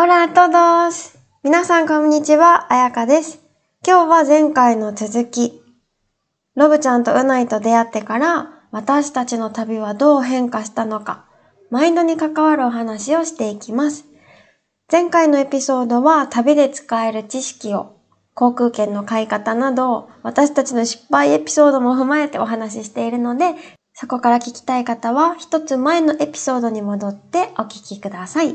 Hola a todos! 皆さんこんにちは、あやかです。今日は前回の続き。ロブちゃんとうないと出会ってから、私たちの旅はどう変化したのか、マインドに関わるお話をしていきます。前回のエピソードは旅で使える知識を、航空券の買い方など、私たちの失敗エピソードも踏まえてお話ししているので、そこから聞きたい方は一つ前のエピソードに戻ってお聞きください。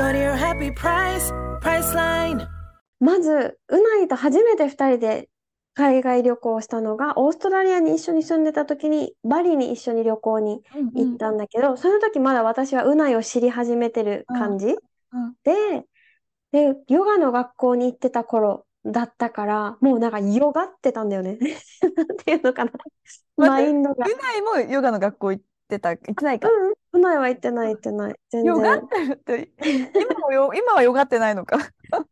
Go to your happy price, Priceline. まず、うないと初めて二人で海外旅行をしたのが、オーストラリアに一緒に住んでた時に、バリに一緒に旅行に行ったんだけど、その時まだ私はうないを知り始めてる感じ、うんで、で、ヨガの学校に行ってた頃だったから、もうなんかヨガってたんだよね。なんていうのかな。マインドが。うないもヨガの学校行ってた、行ってないか。うん、うないは行ってない行ってない。全ヨガ然。ってるって、今もよ、今はヨガってないのか。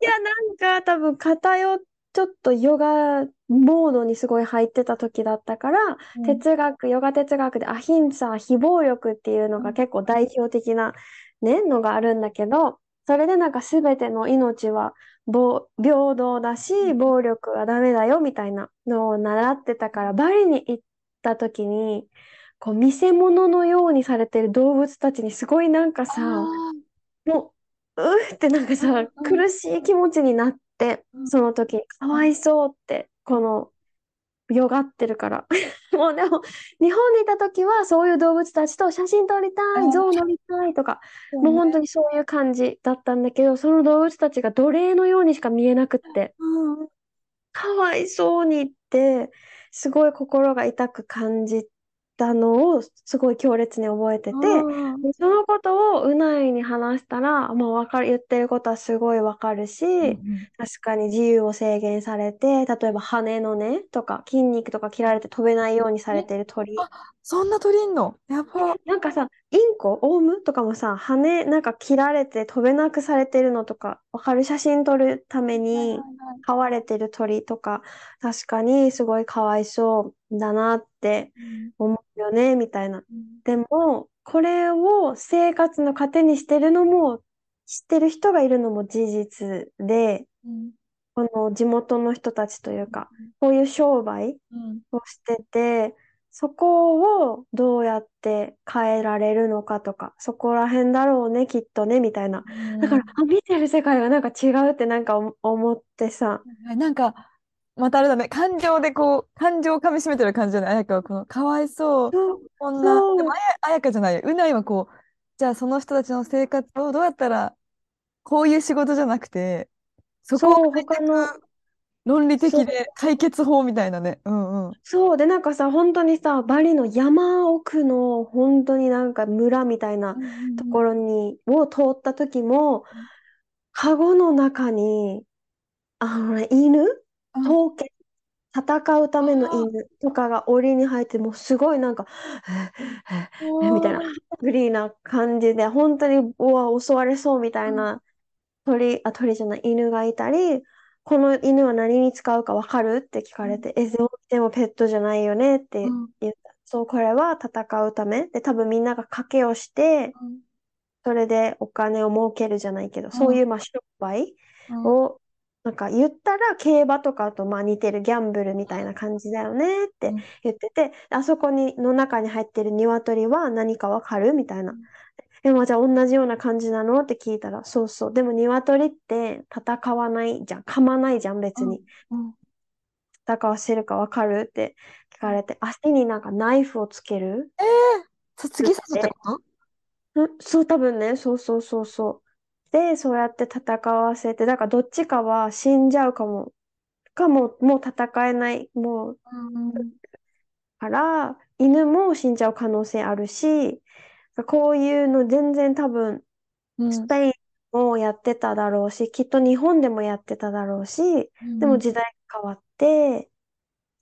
いや、なんか多分偏っ、ちょっとヨガモードにすごい入ってた時だったから、哲学、ヨガ哲学でアヒンサー、非暴力っていうのが結構代表的なね、のがあるんだけど、それでなんか全ての命は暴平等だし、暴力はダメだよみたいなのを習ってたから、バリに行った時に、こう見せ物のようにされてる動物たちにすごいなんかさ、あもう、うーってなんかうんさ、うん。苦しい気持ちになって、うん。その時。に、かわいそうって、この、よがってるから。もうでも、日本にいた時は、そういう動物たちと写真撮りたい、うん象乗りたいとか、ーもう本当にそういう感じだったんだけど、その動物たちが奴隷のようにしか見えなくって、かわいそうにって、すごい心が痛く感じたのを、すごい強烈に覚えてて、そのことをうないに話したら、まあ、わかる、言ってることはすごいわかるし、うん確かに自由を制限されて、例えば羽のね、とか筋肉とか切られて飛べないようにされてる鳥。あそんな鳥いんの？やば。なんかさ、インコ、オウム？とかもさ、羽なんか切られて飛べなくされてるのとか、わかる？写真撮るために飼われてる鳥とか、確かにすごいかわいそうだなって思うよね、みたいな。でも、これを生活の糧にしてるのも、知ってる人がいるのも事実で、うん。この地元の人たちというか、こういう商売うん。をしてて、そこをどうやって変えられるのかとか、そこら辺だろうね、きっとね、みたいな。だから、あ、見てる世界がなんか違うってなんか思思ってさ、なんか、またあれだね、感情でこう、感情をかみしめてる感じじゃない、彩香はこの、かわいそう、こんな、でも、あや、彩香じゃないよ、うないはこう、じゃあその人たちの生活をどうやったら、こういう仕事じゃなくて、そこを他の、く論理的で解決法みたいなね、うんうん。そう、で、なんかさ、本当にさ、バリの山奥の、本当になんか村みたいなところに、を通った時も、カゴの中に、あのね、犬？うん。刀剣、戦うための犬とかが檻に入って、もうすごいなんか、えみたいな、グリーな感じで、本当に、うわ、襲われそうみたいな鳥、あ、鳥じゃない、犬がいたり、この犬は何に使うかわかる？って聞かれて、え、でもペットじゃないよね？ってうん。言った。そう、これは戦うため？で、多分みんなが賭けをして、それでお金を儲けるじゃないけど、そういうまあ商売うん。を、なんか言ったら競馬とかとまあ似てるギャンブルみたいな感じだよね？ってうん。言ってて、あそこにの中に入ってる鶏は何かわかる？みたいな。でもじゃあ同じような感じなの？って聞いたら、そうそう。でも鶏って戦わないじゃん。噛まないじゃん、別に。うん。戦わせるかわかる？って聞かれて、足になんかナイフをつける？さ突き刺すってこと？うん、そう、多分ね、そうそうそうそう。で、そうやって戦わせて、だからどっちかは死んじゃうかも、かも、もう戦えない、もう、から、犬も死んじゃう可能性あるし、こういうの全然多分、うん。スペインもやってただろうし、きっと日本でもやってただろうし、でも時代が変わって、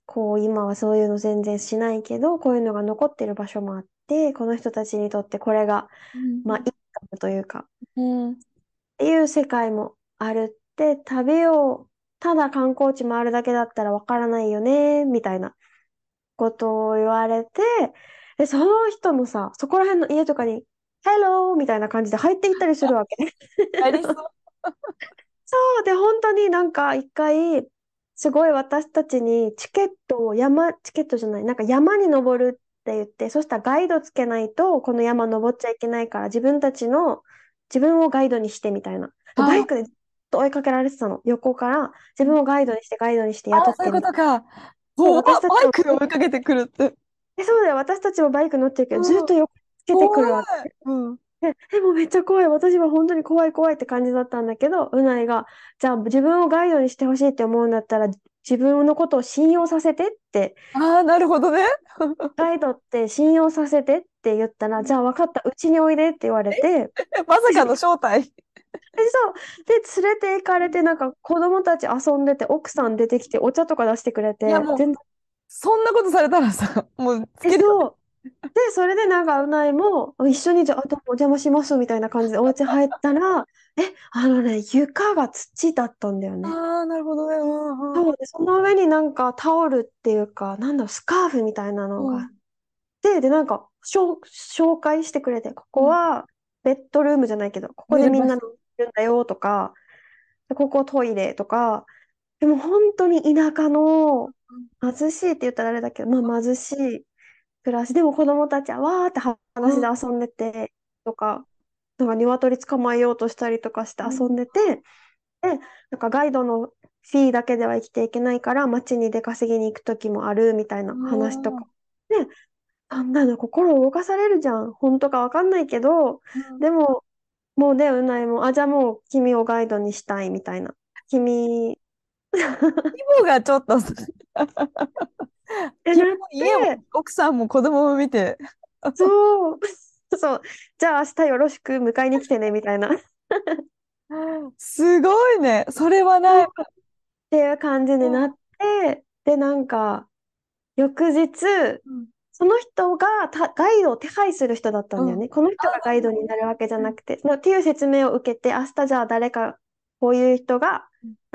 こう今はそういうの全然しないけど、こういうのが残ってる場所もあって、この人たちにとってこれが、まあ、インカムというか、うん。っていう世界もあるって、旅をただ観光地回るだけだったらわからないよね、みたいなことを言われて、で、その人のさ、そこら辺の家とかに、Hello! みたいな感じで入っていったりするわけ。ありそう。そうで、本当になんか一回、すごい私たちにチケットを山、チケットじゃない、なんか山に登るって言って、そしたらガイドつけないと、この山登っちゃいけないから、自分たちの、自分をガイドにしてみたいな。バイクでずっと追いかけられてたの。横から、自分をガイドにして、ガイドにして雇っそういう。ことか。もう私たちもバイクで追いかけてくるって。えそうだよ、私たちもバイク乗ってるけど、うんずっと横つけてくるわけ。うん。で、でもめっちゃ怖い。私は本当に怖い怖いって感じだったんだけど、うないが、じゃあ自分をガイドにしてほしいって思うんだったら、自分のことを信用させてって、ああ、なるほどね。ガイドって信用させてって言ったら、じゃあ分かった、うちにおいでって言われて、まさかの正体。で、そう、で、連れて行かれて、なんか子供たち遊んでて、奥さん出てきて、お茶とか出してくれて、いやもう全然そんなことされたらさ、もうつえ、ける。そう。で、それでなんかうないも、一緒にじゃあ、あとお邪魔しますみたいな感じでお家入ったら、え、あのね、床が土だったんだよね。ああ、なるほどね。うんうん。そうで、その上になんかタオルっていうか、なんだろう、スカーフみたいなのがあって、で、なんか、しょう紹介してくれて、ここはベッドルームじゃないけど、ここでみんな寝るんだよとか、でここトイレとか、でも本当に田舎の貧しいって言ったらあれだけど、まあ貧しい暮らし、でも子供たちはわーって話で遊んでて、とか、なんか鶏捕まえようとしたりとかして遊んでて、で、なんかガイドのフィーだけでは生きていけないから、街に出稼ぎに行く時もあるみたいな話とか。で、そんなの心動かされるじゃん。本当かわかんないけど、でも、もうね、うないも、あ、じゃあもう君をガイドにしたいみたいな。君、規模がちょっと、家も奥さんも子供も見て、そう、そう、じゃあ明日よろしく迎えに来てね、みたいな。っすごいね。それはない。ていう感じになって、で、なんか、翌日、その人がたガイドを手配する人だったんだよね。この人がガイドになるわけじゃなくて、のっていう説明を受けて、明日じゃあ誰か、こういう人が、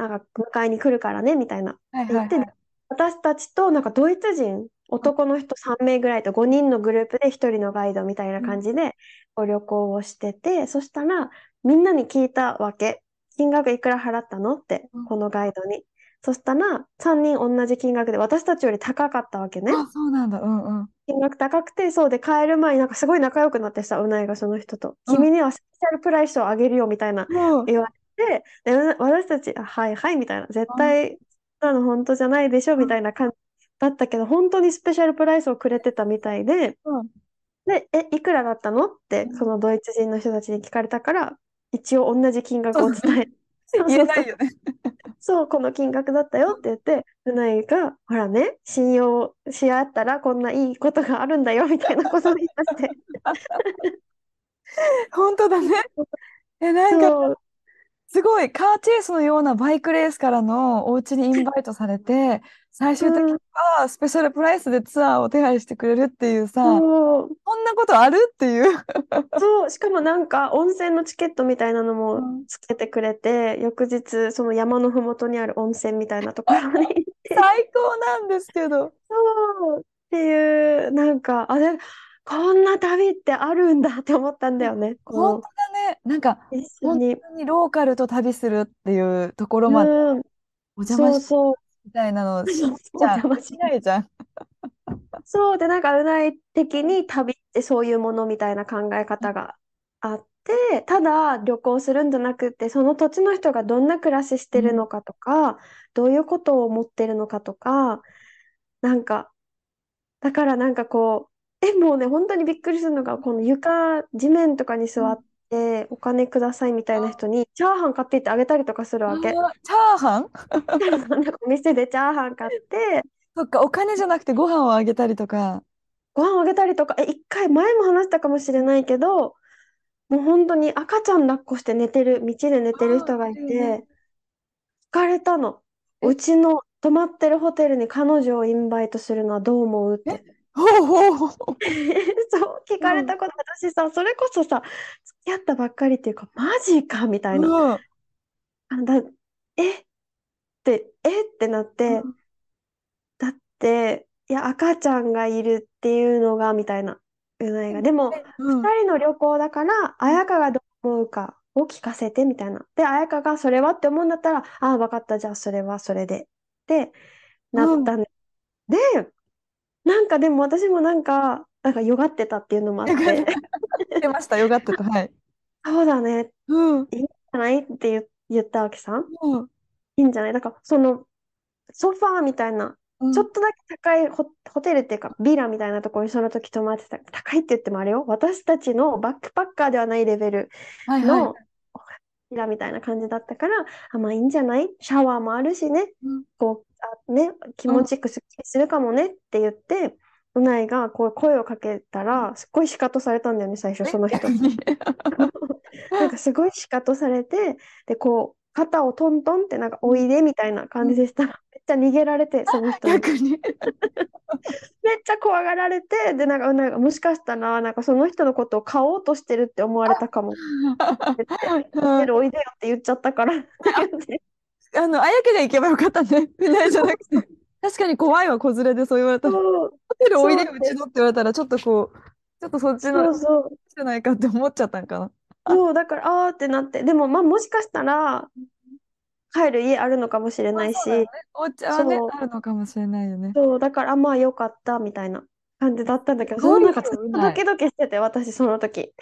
なんか迎えに来るからね、みたいな。はい言ってはいはい。私たちとなんかドイツ人、男の人3名ぐらいと5人のグループで1人のガイドみたいな感じでこう旅行をしてて、そしたらみんなに聞いたわけ。金額いくら払ったの？ってうん、このガイドに。そしたら3人同じ金額で私たちより高かったわけね。あ、そうなんだ。うんうん。金額高くて、そうで帰る前になんかすごい仲良くなってさ、うないがその人と。うん君にはスペシャルプライスをあげるよみたいな言われて、で、う私たち、あはいはいみたいな、絶対、そんなの本当じゃないでしょみたいな感じだったけど、本当にスペシャルプライスをくれてたみたいで、うん。で、え、いくらだったの？って、そのドイツ人の人たちに聞かれたから、一応同じ金額を伝え、そう言そうそう。えないよね。そう、この金額だったよって言って、うないが、ほらね、信用し合ったらこんないいことがあるんだよみたいなことを言い出して、本当だね。え、なんか、そう、すごい、カーチェイスのようなバイクレースからのお家にインバイトされて、最終的にはスペシャルプライスでツアーを手配してくれるっていうさ、そう、こんなことある？っていう。そう、しかもなんか温泉のチケットみたいなのもうん。つけてくれて、翌日その山のふもとにある温泉みたいなところに。行って、最高なんですけど。そう。っていう、なんか、あれ、こんな旅ってあるんだって思ったんだよね。本こ当だね。なんか。本当にローカルと旅するっていうところまでうん、お邪魔しそう。みたいなの じゃお邪魔ししないじゃん。そうで、なんか、うない的に旅ってそういうものみたいな考え方があって、ただ旅行するんじゃなくって、その土地の人がどんな暮らししてるのかとか、どういうことを思ってるのかとか、なんか、だからなんかこう、え、もうね、本当にびっくりするのが、この床、地面とかに座って、お金くださいみたいな人に、チャーハン買っていってあげたりとかするわけ。チャーハン？なんかお店でチャーハン買って、そっか、お金じゃなくてご飯をあげたりとか。ご飯あげたりとか、え、一回前も話したかもしれないけど、もう本当に赤ちゃん抱っこして寝てる、道で寝てる人がいて、聞かれたの。うちの泊まってるホテルに彼女をインバイトするのはどう思うって。ほうほうほう。そう、聞かれたこと、私さ、それこそさ、付き合ったばっかりっていうか、マジかみたいな。うんあだ、えって、えってなって、だって、いや、赤ちゃんがいるっていうのが、みたいな。でも、うん二人の旅行だから、彩香がどう思うかを聞かせて、みたいな。で、彩香がそれはって思うんだったら、ああ、わかった、じゃあそれはそれで。ってなったんで、なんかでも私もなんか、なんかよがってたっていうのもあってて、出ました、よかったと。はい。そうだね、うん。じゃない？って言言ったわけさ。うんいいんじゃない？だから、その、ソファーみたいな、うんちょっとだけ高いホ、ホテルっていうか、ビラみたいなところにその時泊まってた。高いって言ってもあれよ。私たちのバックパッカーではないレベル。のビラみたいな感じだったから、あ、まあいいんじゃない？シャワーもあるしね。うんこう、あ、ね、気持ちよくすっきりするかもねって言って、うないがこう声をかけたら、すっごいシカトされたんだよね、最初、その人逆。に。なんかすごいシカトされて、で、こう、肩をトントンってなんかおいでみたいな感じでしたら、めっちゃ逃げられて、その人に。逆に。めっちゃ怖がられて、で、なんか、なんかもしかしたら、なんかその人のことを買おうとしてるって思われたかも。うんおいでよって言っちゃったから。あの、あやけで行けばよかったね。船じゃなくて。確かに怖いわ、子連れでそう言われたら。ホテルおいでううちのって言われたら、ちょっとこう、ちょっとそっちそのうそう。じゃないかって思っちゃったんかな。そう、だから、あーってなって。でも、まあ、もしかしたら、帰る家あるのかもしれないし、ねお茶はねあるのかもしれないよね。そう、だから、あまあ、よかった、みたいな感じだったんだけど、そうなんかドキドキしてて、私、その時。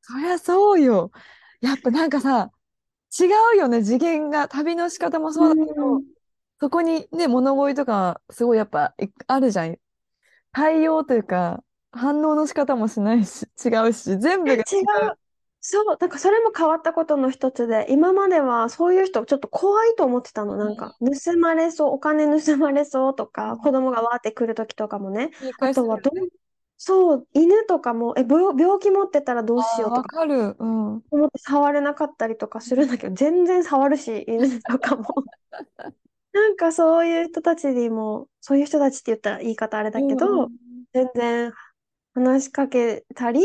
そりゃそうよ。やっぱなんかさ、違うよね、次元が。旅の仕方もそうだけど、うんそこにね、物乞いとか、すごいやっぱいあるじゃん。対応というか、反応の仕方もしないし、違うし、全部が違違う。そう、なんかそれも変わったことの一つで、今まではそういう人ちょっと怖いと思ってたの。なんか、盗まれそう、お金盗まれそうとか、子供がわーって来る時とかもね。あとはどう、そう、犬とかも、え、病、病気持ってたらどうしようとか。うん。思って触れなかったりとかするんだけど、全然触るし、犬とかも。なんかそういう人たちにも、そういう人たちって言ったら言い方あれだけうんど、全然話しかけたり、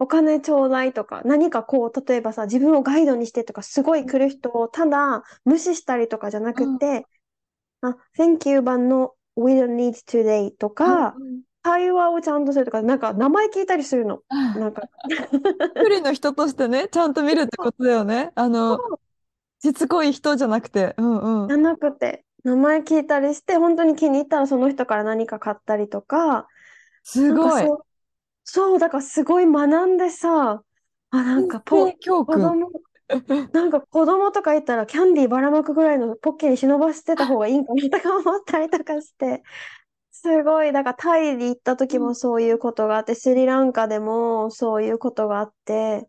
お金ちょうだいとか、何かこう、例えばさ、自分をガイドにしてとか、すごい来る人をただ無視したりとかじゃなくて、あ、Thank you 版の We don't need today とか、うん会話をちゃんとするとか、なんか名前聞いたりするの。うんなんか、一人の人としてね、ちゃんと見るってことだよね。あの、しつこい人じゃなくて。うんうんじゃ。なくて、名前聞いたりして、本当に気に入ったらその人から何か買ったりとか、すごい。なんかそう、そう、だからすごい学んでさ、あ、なんかポ、人生教訓。子供、なんか子供とかいたらキャンディーばらまくぐらいのポッケに忍ばせてた方がいいんかなとか思ったりとかして、すごい、だからタイに行った時もそういうことがあって、スリランカでもそういうことがあって、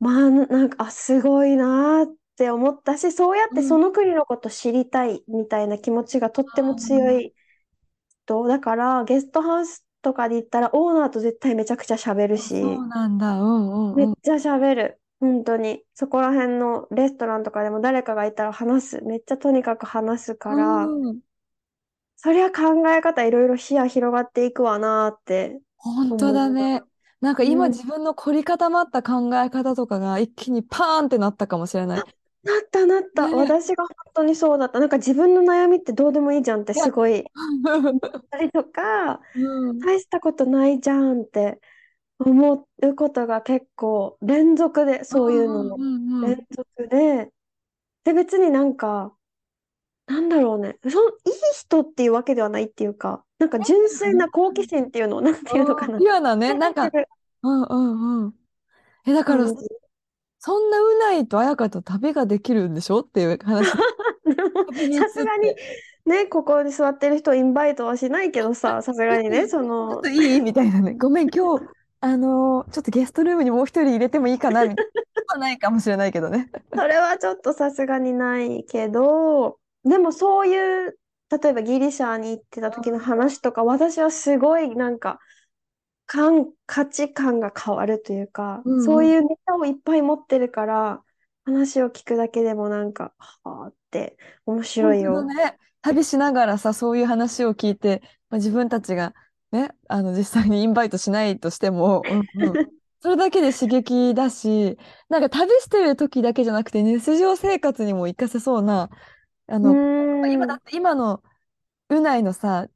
まあ、なんか、あ、すごいなーって思ったし、そうやってうんその国のこと知りたいみたいな気持ちがとっても強い人。だから、ゲストハウスとかで行ったら、オーナーと絶対めちゃくちゃ喋るし、そうなんだ。うんうんうん。めっちゃ喋る。本当に。そこら辺のレストランとかでも誰かがいたら話す。めっちゃとにかく話すから、うんそりゃ考え方いろいろ視野広がっていくわなーって。本当だね。なんか今うん自分の凝り固まった考え方とかが一気にパーンってなったかもしれない。なったなった。ね私が本当にそうだった。なんか自分の悩みってどうでもいいじゃんってすごい 思ったりとか、うん大したことないじゃんって思うことが結構連続で、そういうののんうんうん連続で、で別になんか、なんだろうね、そのいい人っていうわけではないっていうか、なんか純粋な好奇心っていうの、なんていうのかな。ピュアなね、なんか、るうんうんうん。え、だから感じ。そんなうないと綾香と旅ができるんでしょっていう話。さすがにね、ここに座ってる人をインバイトはしないけどさ、さすがにね、そちょっのと、いいみたいなね。ごめん、今日、あのーちょっとゲストルームにもう一人入れてもいいかなみたいな。はないかもしれないけどね。それはちょっとさすがにないけど、でもそういう、例えばギリシャに行ってた時の話とか、私はすごいなんか、感、価値観が変わるというか、うんうんそういうネタをいっぱい持ってるから、話を聞くだけでもなんか、はあって面白いよ。ね。旅しながらさ、そういう話を聞いて、まあ、自分たちがね、あの、実際にインバイトしないとしても、うんうん、それだけで刺激だし、なんか旅してる時だけじゃなくて、日常生活にも活かせそうな、あうの。今だって今のうないのさ、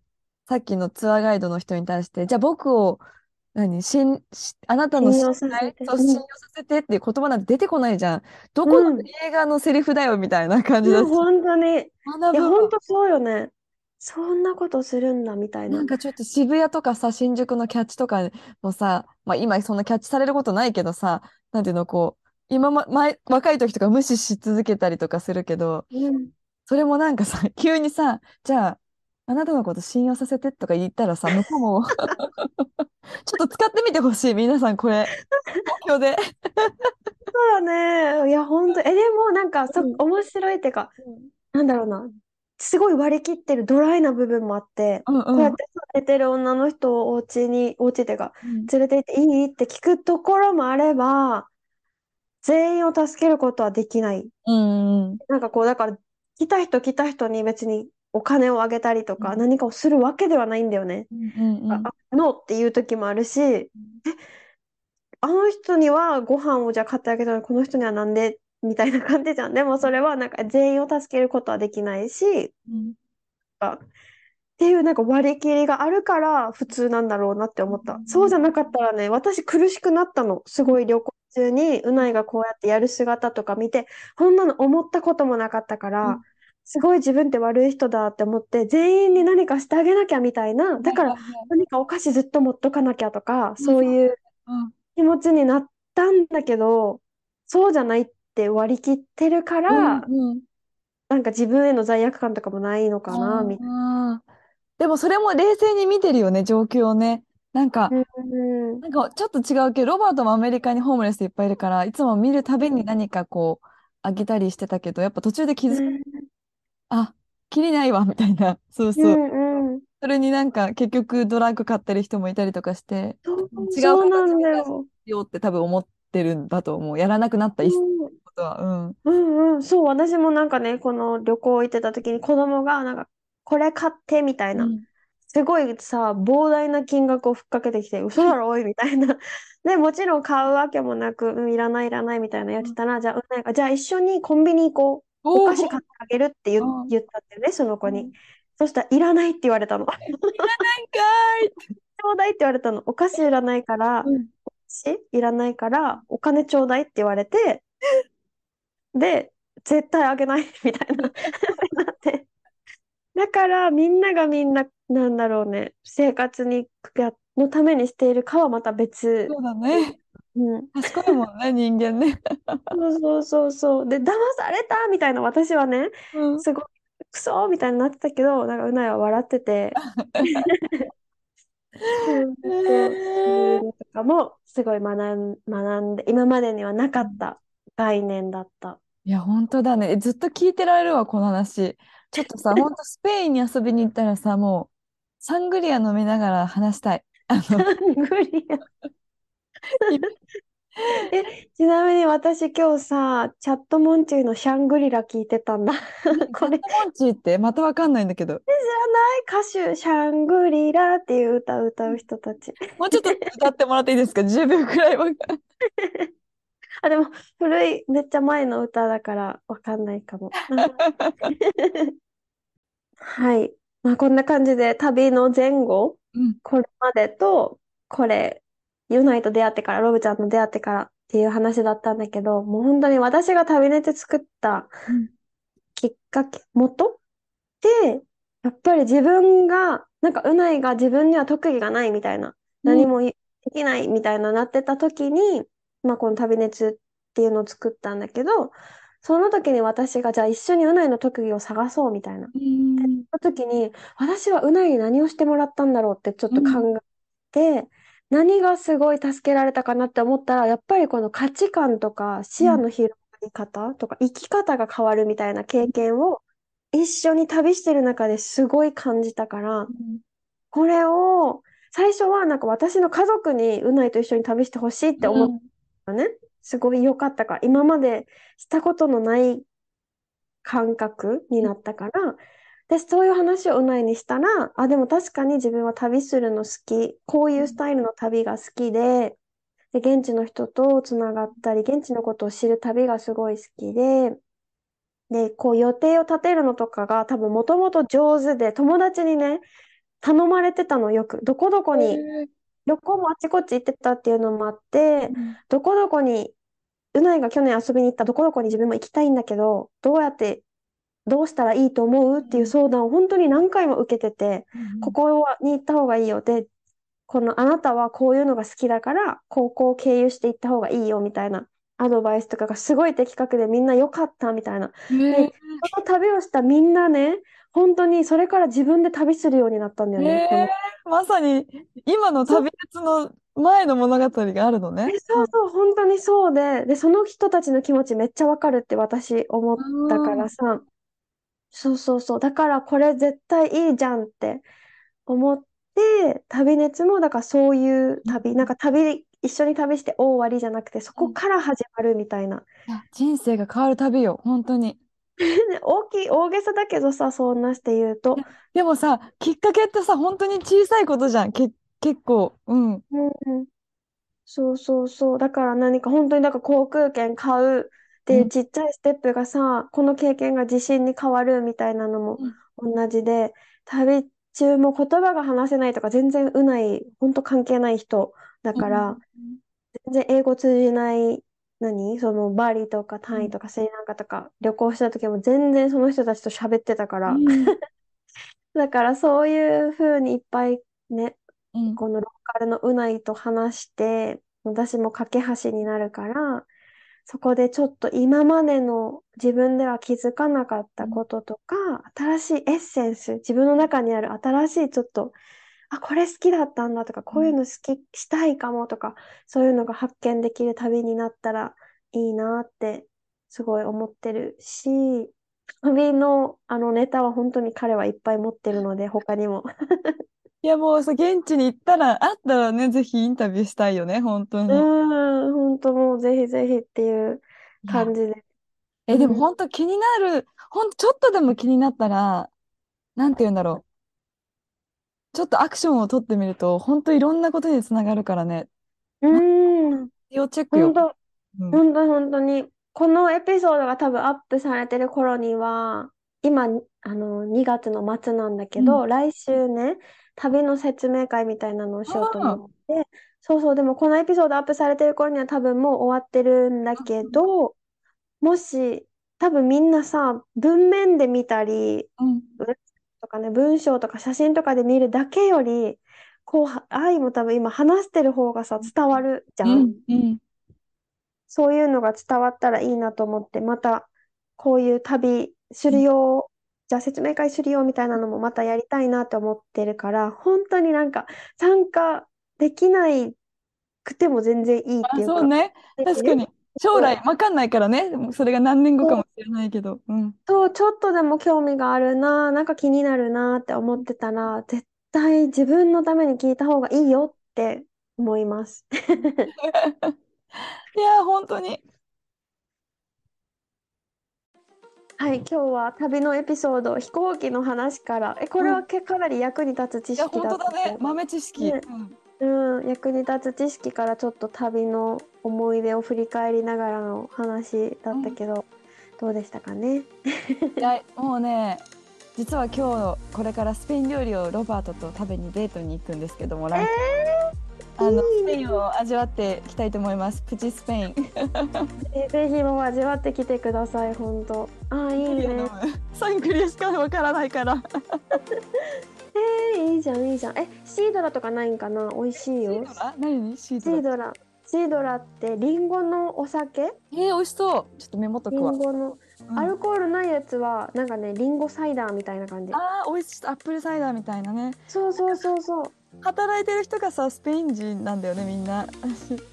さっきのツアーガイドの人に対して、じゃあ僕を、何、しん、しあなたの信用させて。そう、うん。信用させてっていう言葉なんて出てこないじゃん。どこのうん。映画のセリフだよみたいな感じだし、本当に。いや。本当そうよね。そんなことするんだ、みたいな。なんかちょっと渋谷とかさ、新宿のキャッチとかもさ、まあ今そんなキャッチされることないけどさ、なんていうの、こう、今ま、前、若い時とか無視し続けたりとかするけど、うん。それもなんかさ、急にさ、じゃあ、あなたのこと信用させてとか言ったらさ、向こうも ちょっと使ってみてほしい、皆さんこれ、東京で。そうだね。いや、本当。え、でも、なんか、そ、うん面白いっていうか、なんだろうな。すごい割り切ってるドライな部分もあって、うんうん。こうやって寝てる女の人をお家に、お家っていうか、うん連れて行っていいって聞くところもあれば、全員を助けることはできない。うんうん。なんかこう、だから、来た人来た人に別にお金をあげたりとか、うん何かをするわけではないんだよね。うんうんあ、あノーっていう時もあるし、え、あの人にはご飯をじゃあ買ってあげたのに、この人にはなんでみたいな感じじゃん。でもそれはなんか全員を助けることはできないし、うん。っていうなんか割り切りがあるから普通なんだろうなって思った。そうじゃなかったらね、私苦しくなったの。すごい旅行中にうないがこうやってやる姿とか見て、こんなの思ったこともなかったかうらん、すごい自分って悪い人だって思って、全員に何かしてあげなきゃみたいな。だから何かお菓子ずっと持っとかなきゃとか、そういううん気持ちになったんだけど、そうじゃないって割り切ってるから、うんうんなんか自分への罪悪感とかもないのかな、みたいあーでもそれも冷静に見てるよね、状況をね。なんか、な。うんなんかちょっと違うけど、ロバートもアメリカにホームレスいっぱいいるから、いつも見るたびに何かこう、あげたりしてたけど、やっぱ途中で気づく、あ、きりないわ、みたいな。そううそう。んうん。それになんか結局ドラッグ買ってる人もいたりとかして、そう違うそうなんだよ。しようって多分思ってるんだと思う。やらなくなったいっそのことは。うん。うんうん、そう、私もなんかね、この旅行行ってた時に子供がなんか、これ買ってみたいな、うんすごいさ、膨大な金額をふっかけてきて、嘘だろ、おい、みたいな。で、もちろん買うわけもなく、うん、いらない、いらない、みたいな言ってたら、じゃあ、うんなんかじゃあ一緒にコンビニ行こう。お菓子買ってあげるって言うん言ったってね、その子にうん。そしたら、いらないって言われたの。ちなんかょうだいって言われたの。お菓子いらないから、うんしいらないから、お金ちょうだいって言われて、で、絶対あげない みたいな、なって。だから、みんながみんな、なんだろうね、生活に、やのためにしているかはまた別。そうだね。うん。賢いもんね、人間ね。そうそうそうそう。で、騙されたみたいな、私はね、うんすごい、クソみたいになってたけど、なんか、うないは笑ってて、う んそういうのとかも、すごい学ん、学んで、今までにはなかった概念だった。いや、本当だね。えずっと聞いてられるわ、この話。ちょっとさ、本当スペインに遊びに行ったらさ、もう、サングリア飲みながら話したい。あの、グリア。え、ちなみに私今日さ、チャットモンチーのシャングリラ聞いてたんだ。これ、モンチーってまたわかんないんだけど、歌手、シャングリラっていう歌を歌う人たち。もうちょっと歌ってもらっていいですか ?10 秒くらいは。あ、でも、古い、めっちゃ前の歌だからわかんないかも。はい。まあ、こんな感じで旅の前後、うん。これまでと、これ、ユナイと出会ってから、ロブちゃんと出会ってからっていう話だったんだけど、もう本当に私が旅ネ作ったうん。きっかけ、元って、やっぱり自分が、なんか、うないが自分には特技がないみたいな、何もいできないみたいななってた時に、まあこの旅熱っていうのを作ったんだけど、その時に私がじゃあ一緒にうないの特技を探そうみたいな。うん。その時に私はうないに何をしてもらったんだろうってちょっと考えて、何がすごい助けられたかなって思ったら、やっぱりこの価値観とか視野の広がり方とか生き方が変わるみたいな経験を一緒に旅してる中ですごい感じたから、これを最初はなんか私の家族にうないと一緒に旅してほしいって思ったのね。すごい良かったから、今までしたことのない感覚になったから、で、そういう話をうないにしたら、あ、でも確かに自分は旅するの好き、こういうスタイルの旅が好きで、で、現地の人とつながったり、現地のことを知る旅がすごい好きで、で、こう予定を立てるのとかが多分もともと上手で、友達にね、頼まれてたのよく。どこどこに、旅行もあっちこっち行ってたっていうのもあって、どこどこに、うないが去年遊びに行ったどこどこに自分も行きたいんだけど、どうやって、どうしたらいいと思うっていう相談を本当に何回も受けてて、ここに行った方がいいよ。で、このあなたはこういうのが好きだから、高校を経由して行った方がいいよみたいなアドバイスとかがすごい的確でみんな良かったみたいな。ねその旅をしたみんなね、本当にそれから自分で旅するようになったんだよね。このねまさに今の旅立の前の物語があるのね。えそうそう、本当にそうで、で、その人たちの気持ちめっちゃわかるって私思ったからさ、そうそうそう、だからこれ絶対いいじゃんって思って、旅熱もだからそういう旅、なんか旅、一緒に旅して終わりじゃなくて、そこから始まるみたいな。いや人生が変わる旅よ、本当に。ね 大きい、大げさだけどさ、そんなして言うと。でもさ、きっかけってさ、本当に小さいことじゃん。け、結構。うん。うんうんそうそうそう。だから何か本当にだから航空券買うっていうちっちゃいステップがさ、この経験が自信に変わるみたいなのも同じで、旅中も言葉が話せないとか全然うない、本当関係ない人だから、全然英語通じない、何？そのバリとかタイとかスリランカとか旅行した時も全然その人たちと喋ってたから、だからそういう風にいっぱいね、うん。このローカルのうないと話して、私も架け橋になるから、そこでちょっと今までの自分では気づかなかったこととか、新しいエッセンス、自分の中にある新しいちょっと、あ、これ好きだったんだとか、こういうの好き、したいかもとか、そういうのが発見できる旅になったらいいなって、すごい思ってるし、旅のあのネタは本当に彼はいっぱい持ってるので、他にも。いや、もうさ、現地に行ったら、あったらね、ぜひインタビューしたいよね、本当に。うん、本当もうぜひぜひっていう感じで。え、でもうん本当気になる、ほんとちょっとでも気になったら、なんて言うんだろう。ちょっとアクションを取ってみると、本当いろんなことにつながるからね。うん、要チェックよ本。当、うん本当、本当に。このエピソードが多分アップされてる頃には、今、あの、2月の末なんだけど、来週ね、旅の説明会みたいなのをしようと思って、そうそう、でもこのエピソードアップされてる頃には多分もう終わってるんだけど、もし、多分みんなさ、文面で見たり、うん。とかね、文章とか写真とかで見るだけより、こう、愛も多分今話してる方がさ、伝わるじゃ。うんん。うん。そういうのが伝わったらいいなと思って、またこういう旅するよ、じゃあ説明会するよみたいなのもまたやりたいなと思ってるから、本当になんか参加できないくても全然いいってあ、いうか、そうね。確かに。将来わかんないからね。それが何年後かもしれないけど。うん。そう、ちょっとでも興味があるな、なんか気になるなって思ってたら、絶対自分のために聞いた方がいいよって思います。いや、本当に。はい、今日は旅のエピソード、飛行機の話から、え、これはけかなり役に立つ知識だ本当だね。ったけど豆知識。ね。うんうん、役に立つ知識からちょっと旅の思い出を振り返りながらの話だったけど、どうでしたかね？いや、もうね、実は今日これからスペイン料理をロバートと食べにデートに行くんですけども、来週あのスペインを味わっていきたいと思います。プチスペイン。えぜひもう味わってきてください、本当。あー、いいね。サングリアしかわからないから。えー、いいじゃん、いいじゃん。え、シードラとかないんかな？美味しいよ。あ、何？シーシドラ。ードラ。シードラってリンゴのお酒？えー、美味しそう。ちょっとメモっとリくわ。ンゴの、うんアルコールないやつはなんかねリンゴサイダーみたいな感じああ、美味しい。アップルサイダーみたいなね。そうそうそうそう働いてる人がさ、スペイン人なんだよね、みんな。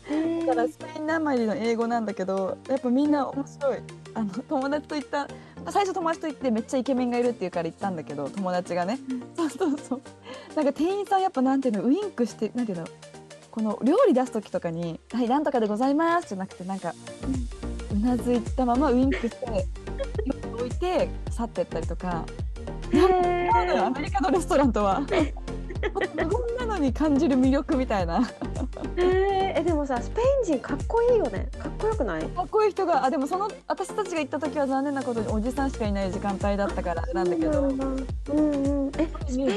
へだからースペインなまりの英語なんだけど、やっぱみんな面白い。あの友達と行った、最初友達と行ってめっちゃイケメンがいるっていうから行ったんだけど、友達がね。そうそうそう。なんか店員さんやっぱなんていうの、ウインクして、なんていうの、この料理出す時とかに、はい、なんとかでございますじゃなくて、なんか、うなずいたままウインクして、置いて去ってったりとか。へーそうだよアメリカのレストランとは。こんなのに感じる魅力みたいな。へー。えでもさスペイン人かっこいいよね。かっこよくない？かっこいい人があでもその私たちが行った時は残念なことにおじさんしかいない時間帯だったからなんだけど。そうなんだ。うんうん。えスペイン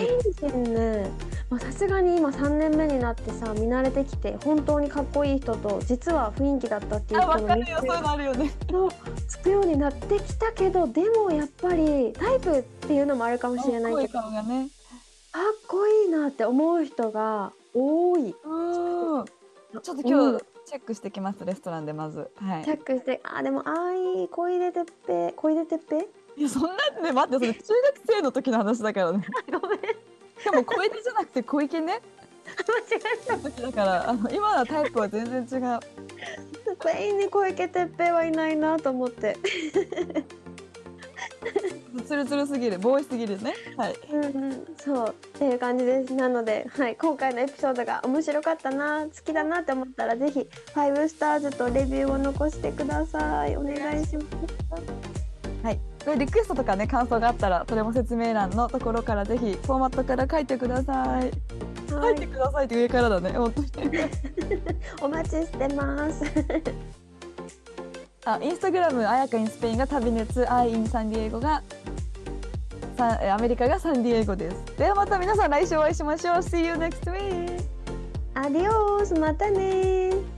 人ねまあさすがに今3年目になってさ見慣れてきて本当にかっこいい人と実は雰囲気だったっていう人のるよ。そういうのあるよね。とつくようになってきたけどでもやっぱりタイプっていうのもあるかもしれないけどかっこいいなって思う人が多い。うん。ちょっとうん。今日チェックしてきますレストランでまず。はチェックしてあでもあーいい小出てっぺ小出てっぺ？いいやそんなんね待ってそれ 中学生の時の話だからね。ごめん。間違しかも小池じゃなくて小池ね。えた。時だからあの今のタイプは全然違う。スペインに小池徹平はいないなと思ってツルツルすぎるボーイすぎるね。はい。うんうん、そうっていう感じです。なので、はい、今回のエピソードが面白かったな好きだなって思ったらぜひ5スターズとレビューを残してください。お願いします。はい、これリクエストとかね感想があったらそれも説明欄のところからぜひフォーマットから書いてください。書いてくださいって上からだね。お待ちしてますあインスタグラムあやかインスペインが旅熱アイインサンディエゴがさえアメリカがサンディエゴです。ではまた皆さん来週お会いしましょう。See you next week! アディオースまたねー